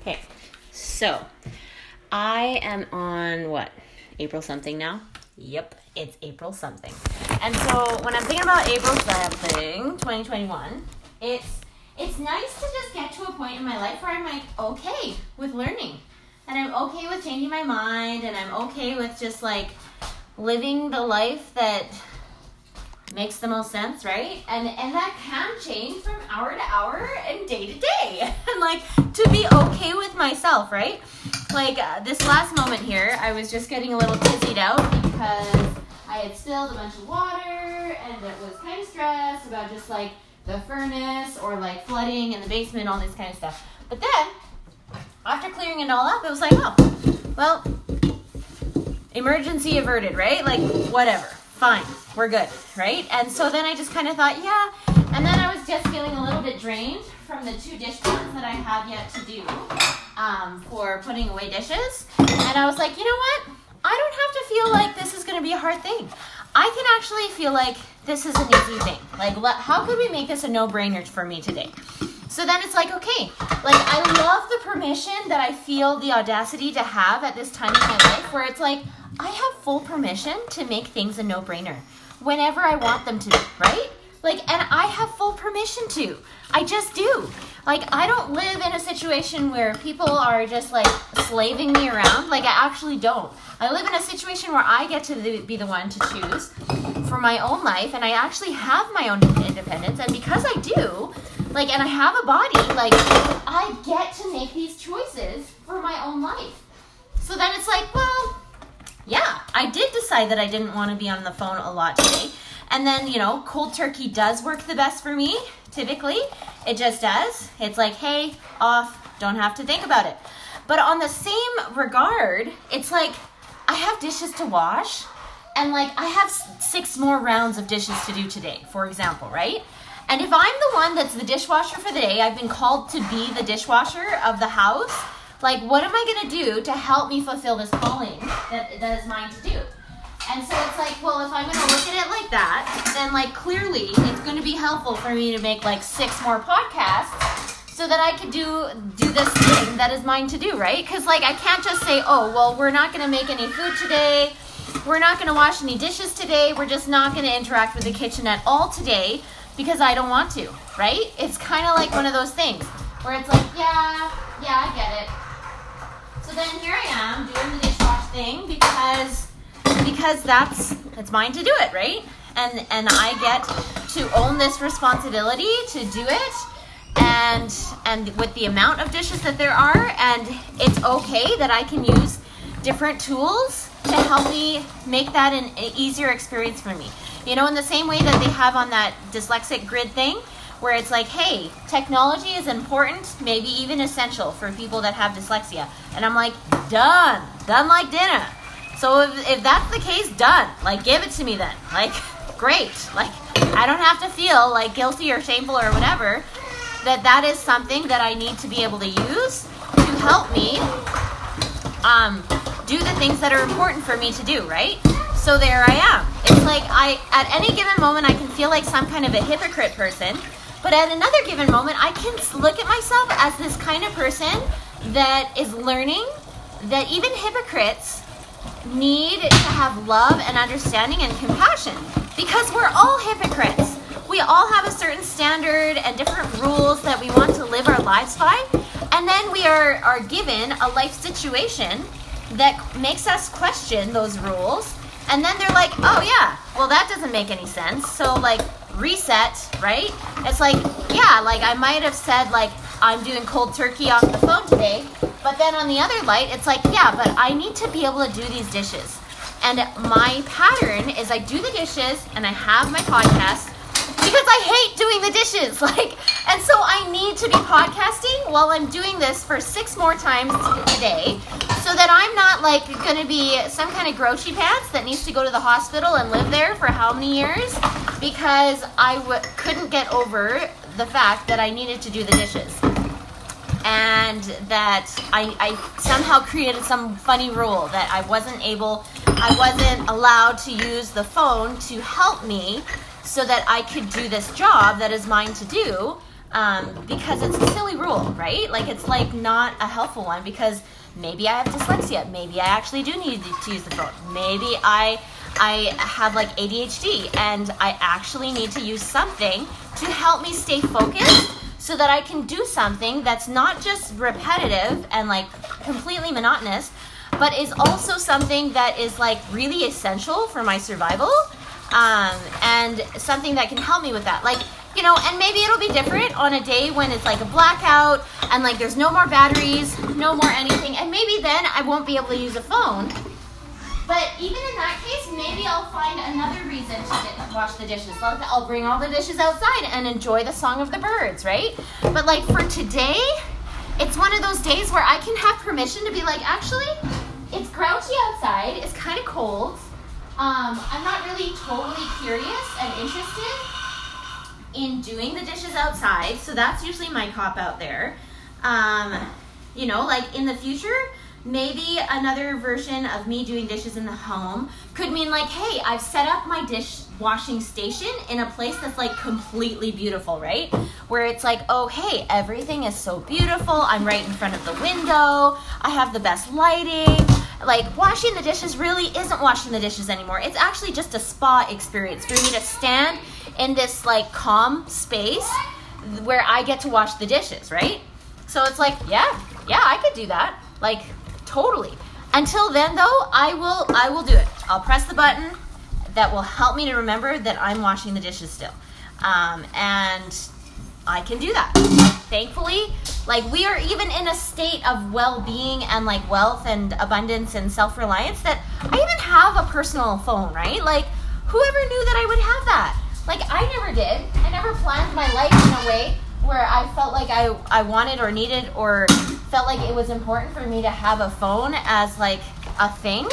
Okay, so I am on what? April something now? Yep, it's April something. And so when I'm thinking about April something, 2021, it's it's nice to just get to a point in my life where I'm like okay with learning. And I'm okay with changing my mind and I'm okay with just like living the life that makes the most sense, right? And and that can change from hour to hour and day to day. and like to be okay with myself, right? Like uh, this last moment here, I was just getting a little dizzied out because I had spilled a bunch of water and it was kind of stressed about just like the furnace or like flooding in the basement, all this kind of stuff. But then after clearing it all up, it was like, oh, well, emergency averted, right? Like whatever fine, we're good, right? And so then I just kind of thought, yeah. And then I was just feeling a little bit drained from the two dish that I have yet to do um, for putting away dishes. And I was like, you know what? I don't have to feel like this is going to be a hard thing. I can actually feel like this is an easy thing. Like, how could we make this a no brainer for me today? So then it's like, okay, like I love the permission that I feel the audacity to have at this time in my life where it's like, I have full permission to make things a no brainer whenever I want them to right? Like, and I have full permission to. I just do. Like, I don't live in a situation where people are just like slaving me around. Like, I actually don't. I live in a situation where I get to be the one to choose for my own life, and I actually have my own independence. And because I do, like, and I have a body, like, I get to make these choices for my own that I didn't want to be on the phone a lot today. And then, you know, cold turkey does work the best for me, typically. It just does. It's like, hey, off, don't have to think about it. But on the same regard, it's like I have dishes to wash, and like I have six more rounds of dishes to do today, for example, right? And if I'm the one that's the dishwasher for the day, I've been called to be the dishwasher of the house like, what am I to do to help me fulfill this calling that, that is mine to do? And so it's like, well, if I'm going to look at it like that, then like clearly it's going to be helpful for me to make like six more podcasts so that I could do do this thing that is mine to do, right? Because like I can't just say, oh, well, we're not going to make any food today. We're not going to wash any dishes today. We're just not going to interact with the kitchen at all today because I don't want to, right? It's kind of like one of those things where it's like, yeah, yeah, I get it. So then here I am doing the dishwash thing because because that's it's mine to do it, right? And and I get to own this responsibility to do it and and with the amount of dishes that there are and it's okay that I can use different tools to help me make that an, an easier experience for me. You know, in the same way that they have on that dyslexic grid thing, where it's like, hey, technology is important, maybe even essential for people that have dyslexia. And I'm like, done, done like dinner. So if, if that's the case, done. Like, give it to me then. Like, great. Like, I don't have to feel like guilty or shameful or whatever. That that is something that I need to be able to use to help me um, do the things that are important for me to do, right? So there I am. It's like I, at any given moment, I can feel like some kind of a hypocrite person but at another given moment, I can look at myself as this kind of person that is learning that even hypocrites need to have love and understanding and compassion because we're all hypocrites. We all have a certain standard and different rules that we want to live our lives by. And then we are, are given a life situation that makes us question those rules. And then they're like, oh, yeah, well, that doesn't make any sense. So, like, reset, right? It's like, yeah, like I might have said like I'm doing cold turkey off the phone today, but then on the other light, it's like, yeah, but I need to be able to do these dishes. And my pattern is I do the dishes and I have my podcast because I hate doing the dishes. Like, and so I need to be podcasting while I'm doing this for six more times today so that I'm not like going to be some kind of grouchy pants that needs to go to the hospital and live there for how many years because I w- couldn't get over the fact that I needed to do the dishes. And that I, I somehow created some funny rule that I wasn't able, I wasn't allowed to use the phone to help me so that I could do this job that is mine to do um, because it's a silly rule, right? Like it's like not a helpful one because maybe I have dyslexia, maybe I actually do need to use the phone, maybe I I have like ADHD and I actually need to use something to help me stay focused so that I can do something that's not just repetitive and like completely monotonous, but is also something that is like really essential for my survival um, and something that can help me with that. Like, you know, and maybe it'll be different on a day when it's like a blackout and like there's no more batteries, no more anything, and maybe then I won't be able to use a phone. But even in that case, maybe I'll find another reason to wash the dishes. I'll bring all the dishes outside and enjoy the song of the birds, right? But like for today, it's one of those days where I can have permission to be like, actually, it's grouchy outside, it's kind of cold. Um, I'm not really totally curious and interested in doing the dishes outside, so that's usually my cop out there. Um, you know, like in the future, maybe another version of me doing dishes in the home could mean like, hey, I've set up my dish washing station in a place that's like completely beautiful, right? Where it's like, oh, hey, everything is so beautiful. I'm right in front of the window. I have the best lighting. Like, washing the dishes really isn't washing the dishes anymore. It's actually just a spa experience for me to stand in this like calm space where I get to wash the dishes, right? So it's like, yeah, yeah, I could do that. Like, totally. Until then though, I will I will do it. I'll press the button that will help me to remember that I'm washing the dishes still. Um, and I can do that. Thankfully, like we are even in a state of well-being and like wealth and abundance and self-reliance that I even have a personal phone, right? Like whoever knew that I would have that? Like I never did. I never planned my life in a way where I felt like I, I wanted or needed or felt like it was important for me to have a phone as like a thing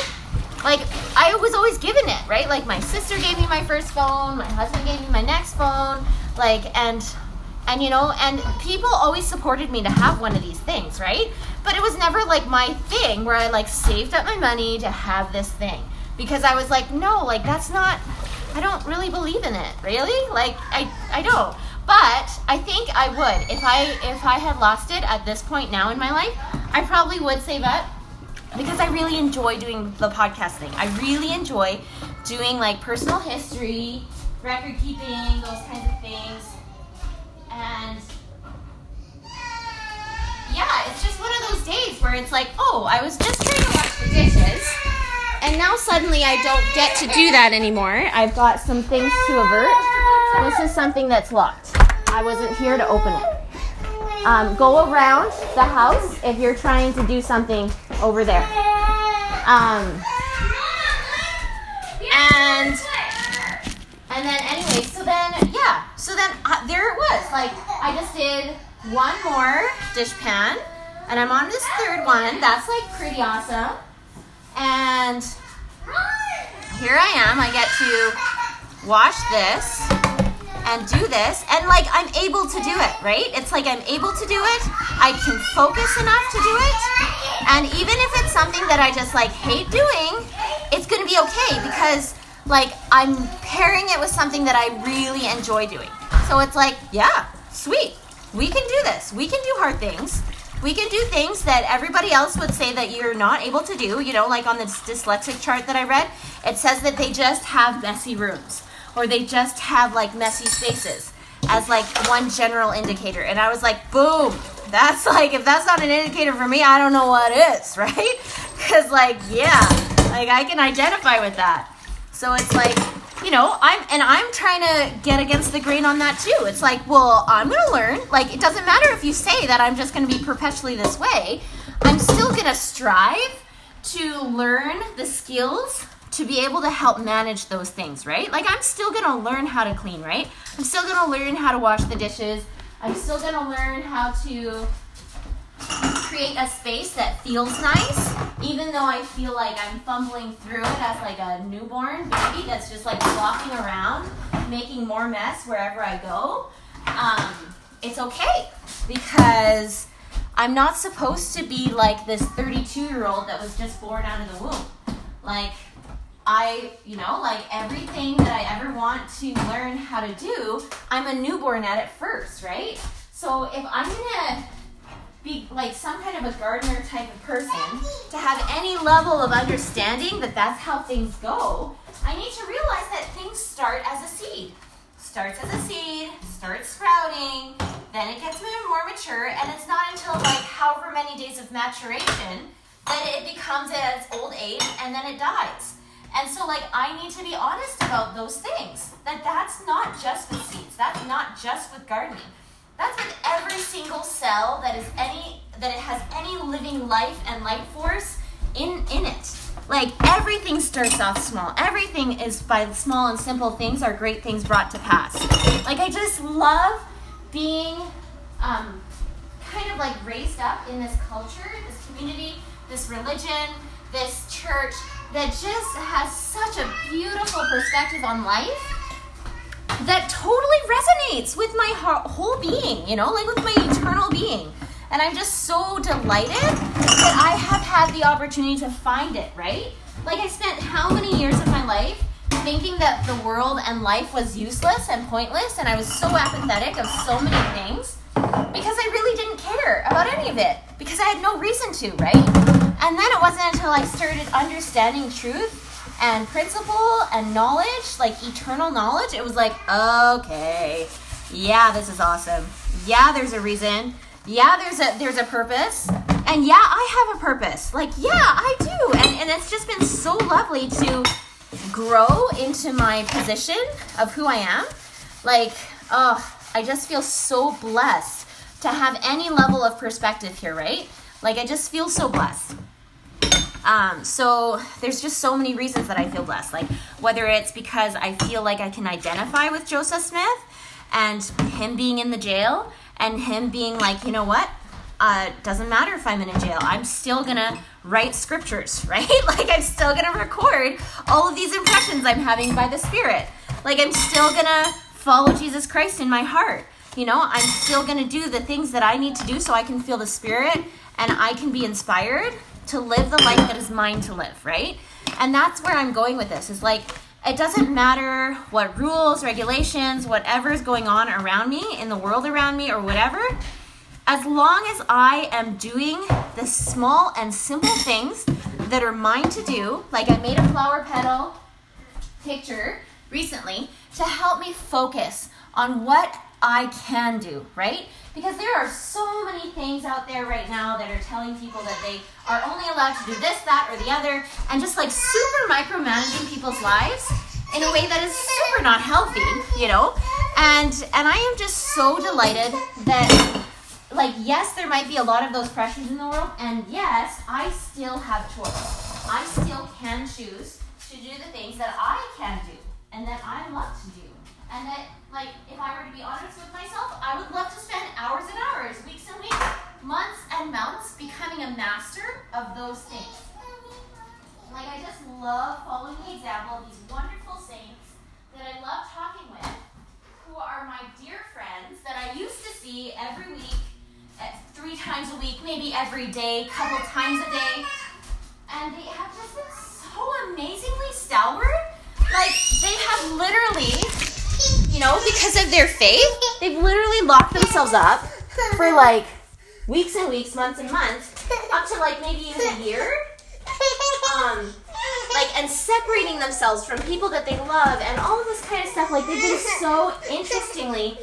like I was always given it, right? Like my sister gave me my first phone, my husband gave me my next phone, like and and you know, and people always supported me to have one of these things, right? But it was never like my thing where I like saved up my money to have this thing because I was like, no, like that's not I don't really believe in it, really? Like I I don't. But I think I would if I if I had lost it at this point now in my life, I probably would save up because I really enjoy doing the podcast thing. I really enjoy doing like personal history, record keeping, those kinds of things. And yeah, it's just one of those days where it's like, oh, I was just trying to wash the dishes. And now suddenly I don't get to do that anymore. I've got some things to avert. This is something that's locked. I wasn't here to open it. Um, go around the house if you're trying to do something over there. Um, and and then anyway, so then yeah, so then uh, there it was. Like I just did one more dish pan, and I'm on this third one. That's like pretty awesome. And here I am. I get to wash this and do this and like I'm able to do it, right? It's like I'm able to do it. I can focus enough to do it. And even if it's something that I just like hate doing, it's going to be okay because like I'm pairing it with something that I really enjoy doing. So it's like, yeah, sweet. We can do this. We can do hard things. We can do things that everybody else would say that you're not able to do. You know, like on this dyslexic chart that I read, it says that they just have messy rooms or they just have like messy spaces as like one general indicator. And I was like, boom, that's like, if that's not an indicator for me, I don't know what is, right? Because, like, yeah, like I can identify with that. So it's like, you know, I'm, and I'm trying to get against the grain on that too. It's like, well, I'm going to learn. Like, it doesn't matter if you say that I'm just going to be perpetually this way. I'm still going to strive to learn the skills to be able to help manage those things, right? Like I'm still gonna learn how to clean, right? I'm still gonna learn how to wash the dishes. I'm still gonna learn how to create a space that feels nice, even though I feel like I'm fumbling through it as like a newborn baby that's just like walking around, making more mess wherever I go. Um, it's okay because I'm not supposed to be like this 32 year old that was just born out of the womb. Like, I, you know, like everything that I ever want to learn how to do, I'm a newborn at it first, right? So if I'm gonna be like some kind of a gardener type of person to have any level of understanding that that's how things go, I need to realize that things start as a seed. Starts as a seed, starts sprouting, then it gets more mature, and it's not until like however many days of maturation that it becomes its old age and then it dies. And so like I need to be honest about those things. That that's not just with seeds. That's not just with gardening. That's with every single cell that is any that it has any living life and life force in in it. Like everything starts off small. Everything is by small and simple things are great things brought to pass. Like I just love being um, kind of like raised up in this culture, this community, this religion, this church that just has such a beautiful perspective on life that totally resonates with my whole being, you know, like with my eternal being. And I'm just so delighted that I have had the opportunity to find it, right? Like, I spent how many years of my life thinking that the world and life was useless and pointless, and I was so apathetic of so many things because I really didn't care about any of it because I had no reason to, right? And then it wasn't until I started understanding truth and principle and knowledge, like eternal knowledge, it was like, okay, yeah, this is awesome. Yeah, there's a reason. Yeah, there's a there's a purpose. And yeah, I have a purpose. Like, yeah, I do. And and it's just been so lovely to grow into my position of who I am. Like, oh, I just feel so blessed to have any level of perspective here, right? Like I just feel so blessed. Um, so there's just so many reasons that I feel blessed. Like whether it's because I feel like I can identify with Joseph Smith and him being in the jail and him being like, you know what? Uh, doesn't matter if I'm in a jail. I'm still gonna write scriptures, right? like I'm still gonna record all of these impressions I'm having by the Spirit. Like I'm still gonna follow Jesus Christ in my heart. You know, I'm still gonna do the things that I need to do so I can feel the Spirit and I can be inspired to live the life that is mine to live, right? And that's where I'm going with this. Is like it doesn't matter what rules, regulations, whatever is going on around me in the world around me or whatever. As long as I am doing the small and simple things that are mine to do, like I made a flower petal picture recently to help me focus on what I can do, right? Because there are so many things out there right now that are telling people that they are only allowed to do this, that, or the other, and just like super micromanaging people's lives in a way that is super not healthy, you know? And and I am just so delighted that like yes, there might be a lot of those pressures in the world, and yes, I still have choice. I still can choose to do the things that I can do and that I love to do. And that like, if I were to be honest with myself, I would love to spend hours and hours, weeks and weeks, months and months becoming a master of those things. Like, I just love following the example of these wonderful saints that I love talking with, who are my dear friends that I used to see every week, three times a week, maybe every day, couple times a day. And they have just been so amazingly stalwart. Like, they have literally you know, because of their faith, they've literally locked themselves up for like weeks and weeks, months and months, up to like maybe even a year. Um, like and separating themselves from people that they love and all of this kind of stuff. Like they've been so interestingly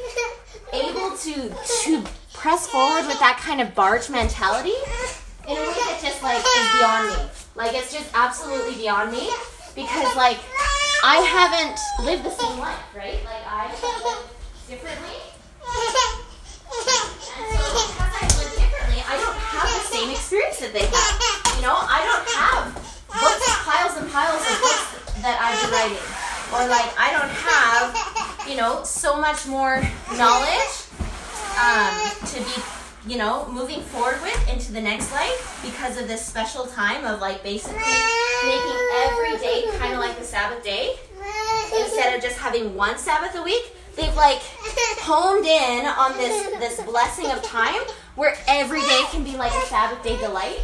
able to to press forward with that kind of barge mentality in a way that just like is beyond me. Like it's just absolutely beyond me because like I haven't lived the same life, right? Like I live differently. And so because I live differently, I don't have the same experience that they have. You know, I don't have books, piles and piles of books that I've been writing. Or like I don't have, you know, so much more knowledge um, to be you know, moving forward with into the next life because of this special time of like basically making every day kind of like the Sabbath day instead of just having one Sabbath a week. They've like honed in on this this blessing of time where every day can be like a Sabbath day delight.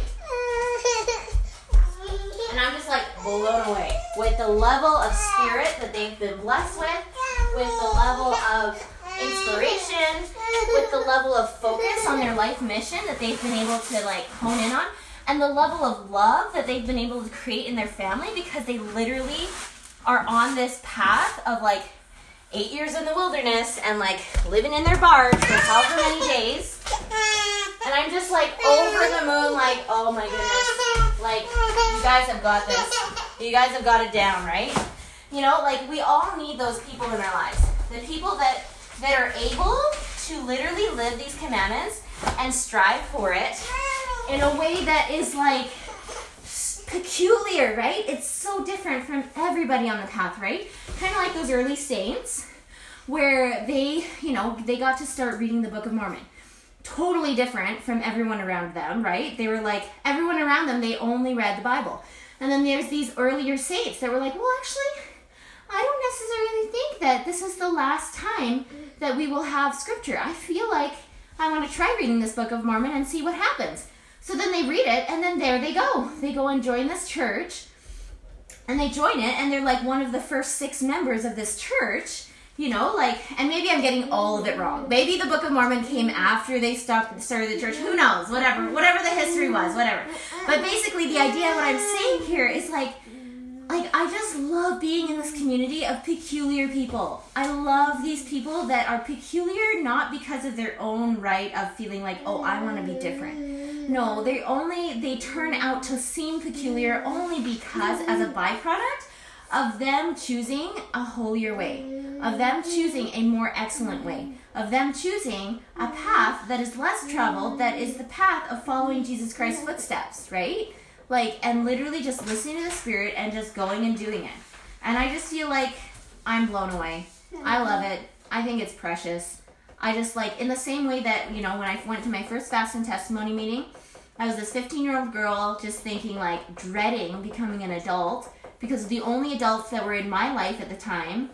And I'm just like blown away with the level of spirit that they've been blessed with, with the level of inspiration, with the level of focus on their life mission that they've been able to like hone in on, and the level of love that they've been able to create in their family because they literally are on this path of like eight years in the wilderness and like living in their barge for however many days. And I'm just like over the moon, like, oh my goodness. Like, you guys have got this. You guys have got it down, right? You know, like we all need those people in our lives. The people that that are able to literally live these commandments and strive for it in a way that is like peculiar, right? It's so different from everybody on the path, right? Kind of like those early saints where they, you know, they got to start reading the Book of Mormon. Totally different from everyone around them, right? They were like, everyone around them, they only read the Bible. And then there's these earlier saints that were like, well, actually, I don't necessarily think that this is the last time that we will have scripture. I feel like I want to try reading this Book of Mormon and see what happens. So then they read it, and then there they go. They go and join this church, and they join it, and they're like one of the first six members of this church. You know, like, and maybe I'm getting all of it wrong. Maybe the Book of Mormon came after they stopped started the church. Who knows? Whatever, whatever the history was, whatever. But basically, the idea what I'm saying here is like like I just love being in this community of peculiar people. I love these people that are peculiar not because of their own right of feeling like, "Oh, I want to be different." No, they only they turn out to seem peculiar only because as a byproduct of them choosing a holier way, of them choosing a more excellent way, of them choosing a path that is less traveled, that is the path of following Jesus Christ's footsteps, right? Like and literally just listening to the spirit and just going and doing it. And i just feel like i'm blown away. I mm-hmm. love it. I think it's precious. I just like in the same way that you know when i went to my first fast and testimony meeting i was this 15 year old girl just thinking like dreading becoming an adult because the only adults that were in my life at the time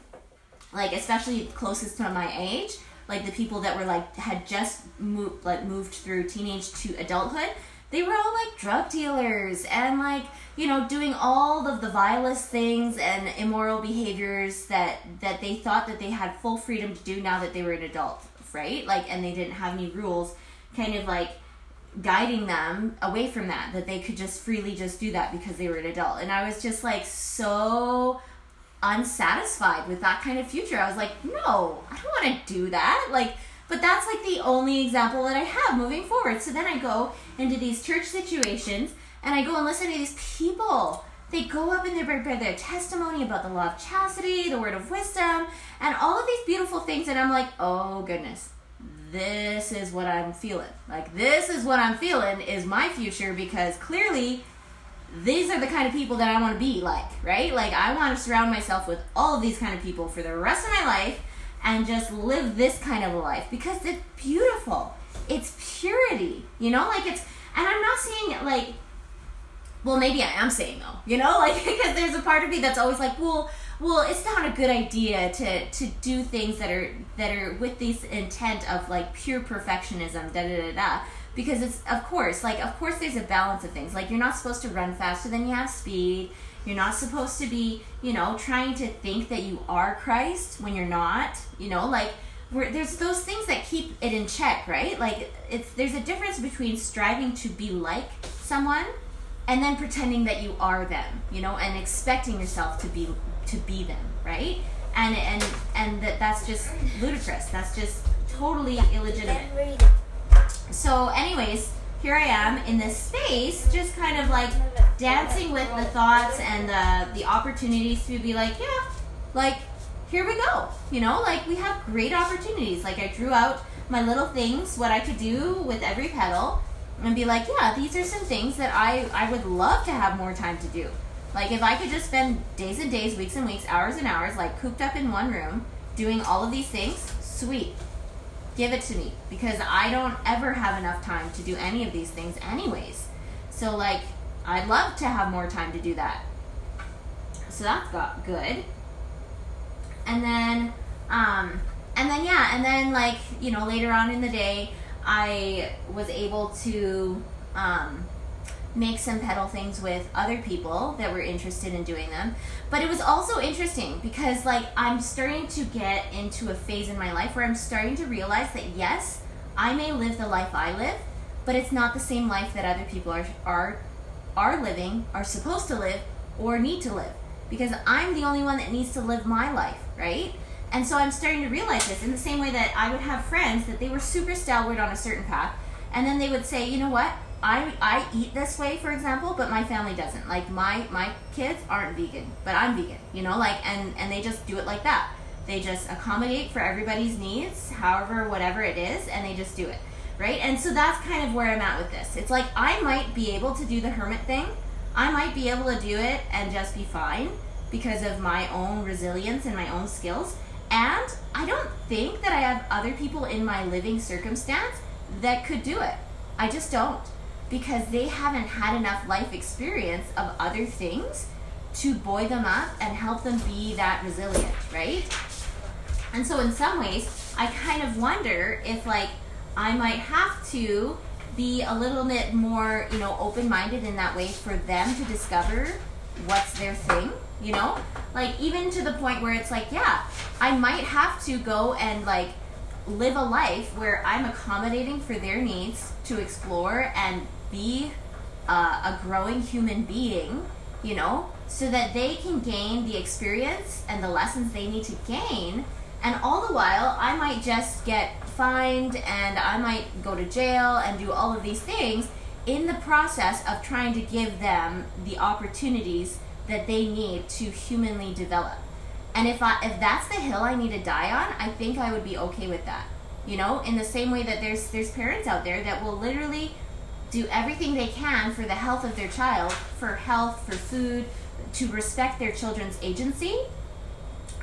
like especially closest to my age like the people that were like had just moved like moved through teenage to adulthood they were all like drug dealers and like you know doing all of the vilest things and immoral behaviors that that they thought that they had full freedom to do now that they were an adult right? Like and they didn't have any rules kind of like guiding them away from that that they could just freely just do that because they were an adult. And i was just like so unsatisfied with that kind of future. I was like no i don't want to do that. Like but that's like the only example that I have moving forward. So then I go into these church situations and I go and listen to these people. They go up and they bring their testimony about the law of chastity, the word of wisdom, and all of these beautiful things. And I'm like, oh goodness, this is what I'm feeling. Like, this is what I'm feeling is my future because clearly these are the kind of people that I want to be like, right? Like, I want to surround myself with all of these kind of people for the rest of my life and just live this kind of a life because it's beautiful. It's purity, you know, like it's, and I'm not saying like, well, maybe I am saying though, you know, like because there's a part of me that's always like, well, well, it's not a good idea to to do things that are that are with this intent of like pure perfectionism, da da da da. Because it's of course, like of course, there's a balance of things. Like you're not supposed to run faster than you have speed you're not supposed to be, you know, trying to think that you are Christ when you're not. You know, like there's those things that keep it in check, right? Like it's there's a difference between striving to be like someone and then pretending that you are them, you know, and expecting yourself to be to be them, right? And and and that that's just ludicrous. That's just totally illegitimate. So, anyways, here I am in this space, just kind of like dancing with the thoughts and the the opportunities to be like, yeah, like here we go. You know, like we have great opportunities. Like I drew out my little things, what I could do with every petal, and be like, yeah, these are some things that I I would love to have more time to do. Like if I could just spend days and days, weeks and weeks, hours and hours, like cooped up in one room, doing all of these things, sweet give it to me because I don't ever have enough time to do any of these things, anyways. So, like, I'd love to have more time to do that. So that's got good. And then, um, and then yeah, and then like you know later on in the day, I was able to um, make some petal things with other people that were interested in doing them. But it was also interesting because like I'm starting to get into a phase in my life where I'm starting to realize that yes, I may live the life I live, but it's not the same life that other people are are are living, are supposed to live, or need to live. Because I'm the only one that needs to live my life, right? And so I'm starting to realize this in the same way that I would have friends that they were super stalwart on a certain path, and then they would say, you know what? I, I eat this way, for example, but my family doesn't. Like my my kids aren't vegan, but I'm vegan. You know, like and and they just do it like that. They just accommodate for everybody's needs, however, whatever it is, and they just do it right? And so that's kind of where I'm at with this. It's like I might be able to do the hermit thing. I might be able to do it and just be fine because of my own resilience and my own skills. And I don't think that I have other people in my living circumstance that could do it. I just don't because they haven't had enough life experience of other things to buoy them up and help them be that resilient, right? And so in some ways, I kind of wonder if like I might have to be a little bit more, you know, open minded in that way for them to discover what's their thing, you know? Like, even to the point where it's like, yeah, I might have to go and like live a life where I'm accommodating for their needs to explore and be uh, a growing human being, you know, so that they can gain the experience and the lessons they need to gain. And all the while, I might just get fined and I might go to jail and do all of these things in the process of trying to give them the opportunities that they need to humanly develop. And if I if that's the hill I need to die on, I think I would be okay with that. You know, in the same way that there's there's parents out there that will literally do everything they can for the health of their child, for health, for food, to respect their children's agency.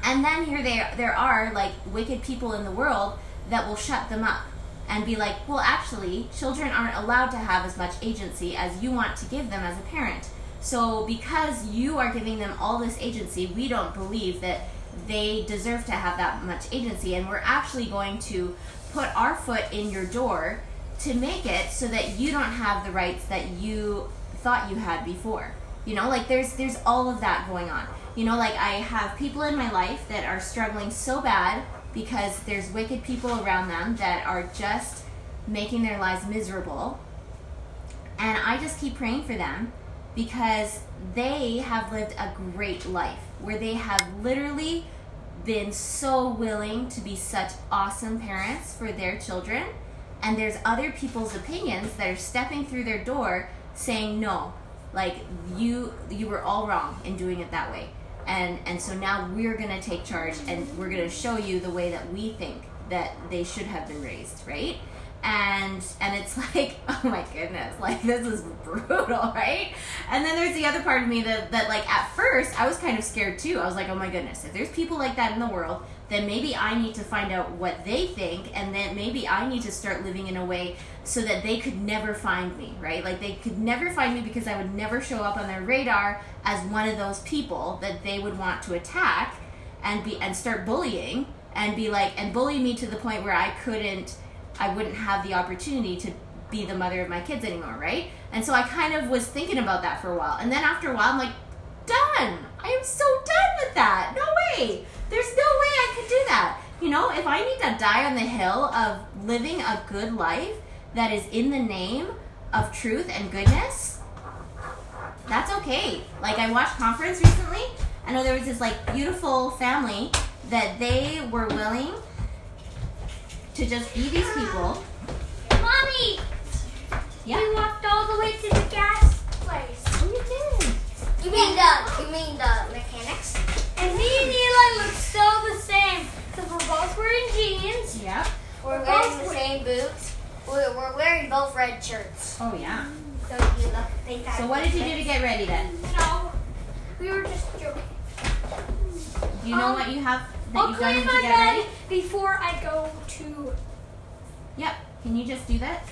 And then here there there are like wicked people in the world that will shut them up and be like, well, actually, children aren't allowed to have as much agency as you want to give them as a parent. So, because you are giving them all this agency, we don't believe that they deserve to have that much agency. And we're actually going to put our foot in your door to make it so that you don't have the rights that you thought you had before. You know, like there's there's all of that going on. You know, like I have people in my life that are struggling so bad because there's wicked people around them that are just making their lives miserable. And I just keep praying for them because they have lived a great life where they have literally been so willing to be such awesome parents for their children. And there's other people's opinions that are stepping through their door saying, no, like you, you were all wrong in doing it that way. And and so now we're to take charge and we're to show you the way that we think that they should have been raised right and and it's like oh my goodness like this is brutal right and then there's the other part of me that that like at first i was kind of scared too i was like oh my goodness if there's people like that in the world then maybe i need to find out what they think and then maybe i need to start living in a way so that they could never find me, right? Like they could never find me because I would never show up on their radar as one of those people that they would want to attack and be and start bullying and be like and bully me to the point where I couldn't I wouldn't have the opportunity to be the mother of my kids anymore, right? And so I kind of was thinking about that for a while. And then after a while I'm like, done. I am so done with that. No way. There's no way I could do that. You know, if I need to die on the hill of living a good life, that is in the name of truth and goodness, that's okay. Like I watched Conference recently. I know there was this like beautiful family that they were willing to just be these people. Mommy! Yeah. We walked all the way to the gas place. Oh, you did. You mean the you mean the mechanics? And me and Eli looked so the same. Because we're both wearing jeans. Yep. We're We're wearing both the same boots. We're, we're wearing both red shirts. Oh yeah. So you look So what did you do to get ready then? No. We were just joking. Do you know Um, what you have I'll you've done clean to my get bed ready? before I go to. Yep. Can you just do that?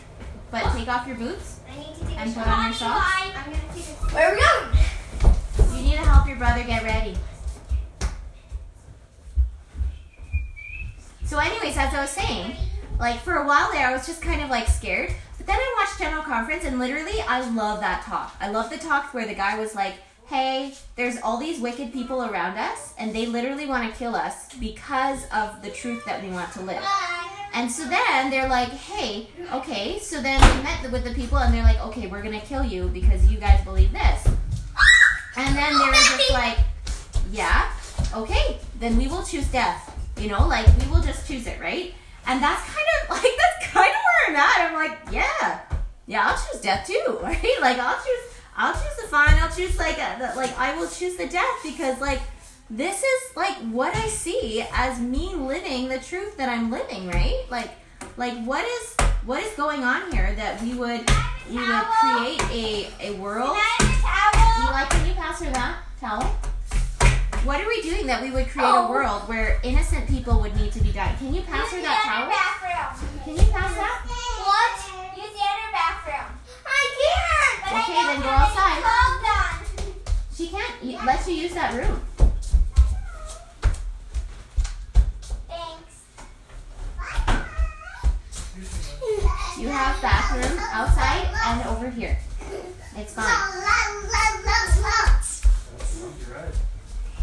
But take off your boots. I need to take And a put on your socks. I'm gonna take a Where are we going? You need to help your brother get ready. So, anyways, as I was saying, like for a while there, I was just kind of like scared. But But then I watched General Conference, and literally, I love that talk. I love the talk where the guy was like, hey, there's all these wicked people around us, and they literally want to kill us because of the truth that we want to live. And so then they're like, hey, okay, so then we met with the people, and they're like, okay, we're going to kill you because you guys believe this. And then they were just like, yeah, okay, then we will choose death. You know, like we will just choose it, right? And that's kind of like that's kind of where I'm at. I'm like, yeah, yeah, I'll choose death too, right? Like I'll choose, I'll choose the fine. I'll choose like a, the, like I will choose the death because like this is like what I see as me living the truth that I'm living, right? Like like what is what is going on here that we would we would create a a world. Eli, can you pass her that towel? What are we doing that we would create a Oh. world where innocent people would need to be dying? Can you pass her that towel? Can you pass that? What? Use the other bathroom. I can't. But Okay, then go outside. She can't y- let you use that room. Thanks. You have bathroom outside and over here. It's fine.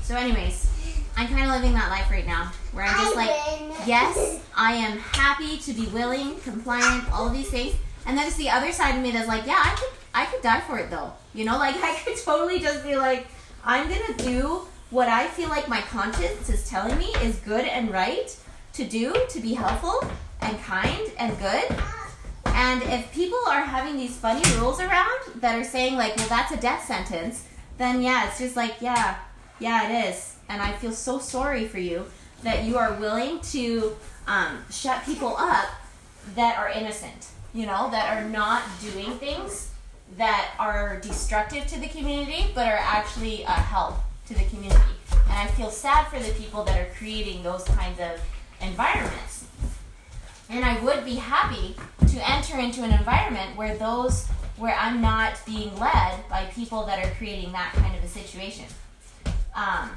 So, anyways, I'm kind of living that life right now, where I'm just like, yes, I am happy to be willing, compliant, all of these things. And then there's the other side of me that's like, yeah, I could, I could die for it though. You know, like I could totally just be like, I'm gonna do what I feel like my conscience is telling me is good and right to do to be helpful and kind and good. And if people are having these funny rules around that are saying like, well, that's a death sentence, then yeah, it's just like, yeah, yeah, it is. And I feel so sorry for you that you are willing to um, shut people up that are innocent, you know, that are not doing things that are destructive to the community, but are actually a help to the community. And I feel sad for the people that are creating those kinds of environments. And I would be happy to enter into an environment where those where I'm not being led by people that are creating that kind of a situation. Um,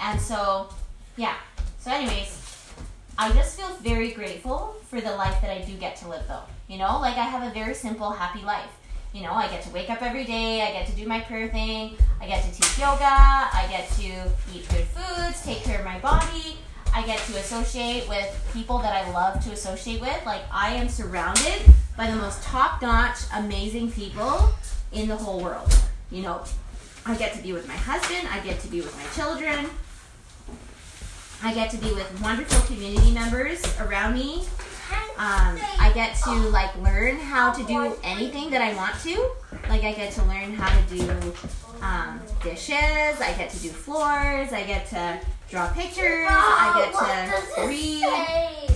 and so, yeah. So, anyways, I just feel very grateful for the life that I do get to live, though. You know, like I have a very simple, happy life. You know, I get to wake up every day, I get to do my prayer thing, I get to teach yoga, I get to eat good foods, take care of my body, I get to associate with people that I love to associate with. Like, I am surrounded by the most top notch, amazing people in the whole world. You know, I get to be with my husband, I get to be with my children, I get to be with wonderful community members around me. Um, I get to like learn how to do anything that I want to. Like I get to learn how to do um, dishes. I get to do floors. I get to draw pictures. I get to read.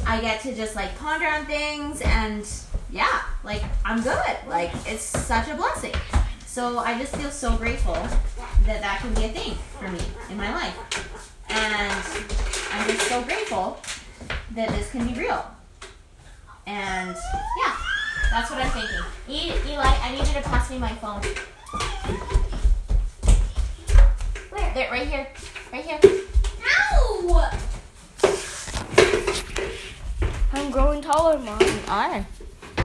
I get to just like ponder on things and yeah, like I'm good. Like it's such a blessing. So I just feel so grateful that that can be a thing for me in my life. And I'm just so grateful that this can be real. And yeah, that's what I'm thinking. E- Eli, I need you to pass me my phone. Where? There, right here. Right here. Ow! I'm growing taller, Mom. You are.